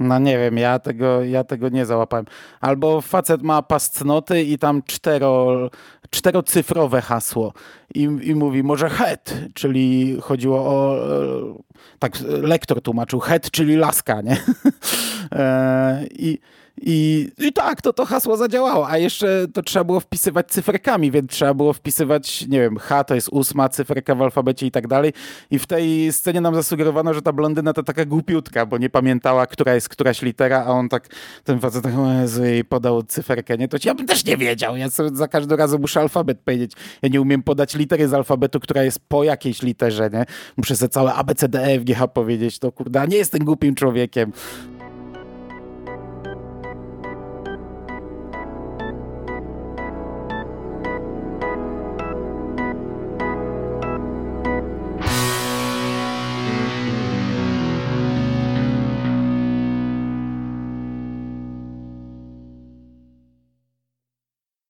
[SPEAKER 2] No nie wiem, ja tego, ja tego nie załapałem. Albo facet ma pas cnoty i tam cztero, czterocyfrowe hasło i, i mówi może het, czyli chodziło o, tak lektor tłumaczył, het, czyli laska, nie? [laughs] E, I i, I tak, to to hasło zadziałało, a jeszcze to trzeba było wpisywać cyferkami, więc trzeba było wpisywać, nie wiem, H to jest ósma cyferka w alfabecie i tak dalej. I w tej scenie nam zasugerowano, że ta blondyna to taka głupiutka, bo nie pamiętała, która jest któraś litera, a on tak, ten facet tak, Jezu, i podał cyferkę, nie? To ja bym też nie wiedział, ja sobie za każdym razem muszę alfabet powiedzieć. Ja nie umiem podać litery z alfabetu, która jest po jakiejś literze, nie? Muszę sobie całe A, B, C, D, E, F, G, H powiedzieć, to kurde, nie jestem głupim człowiekiem.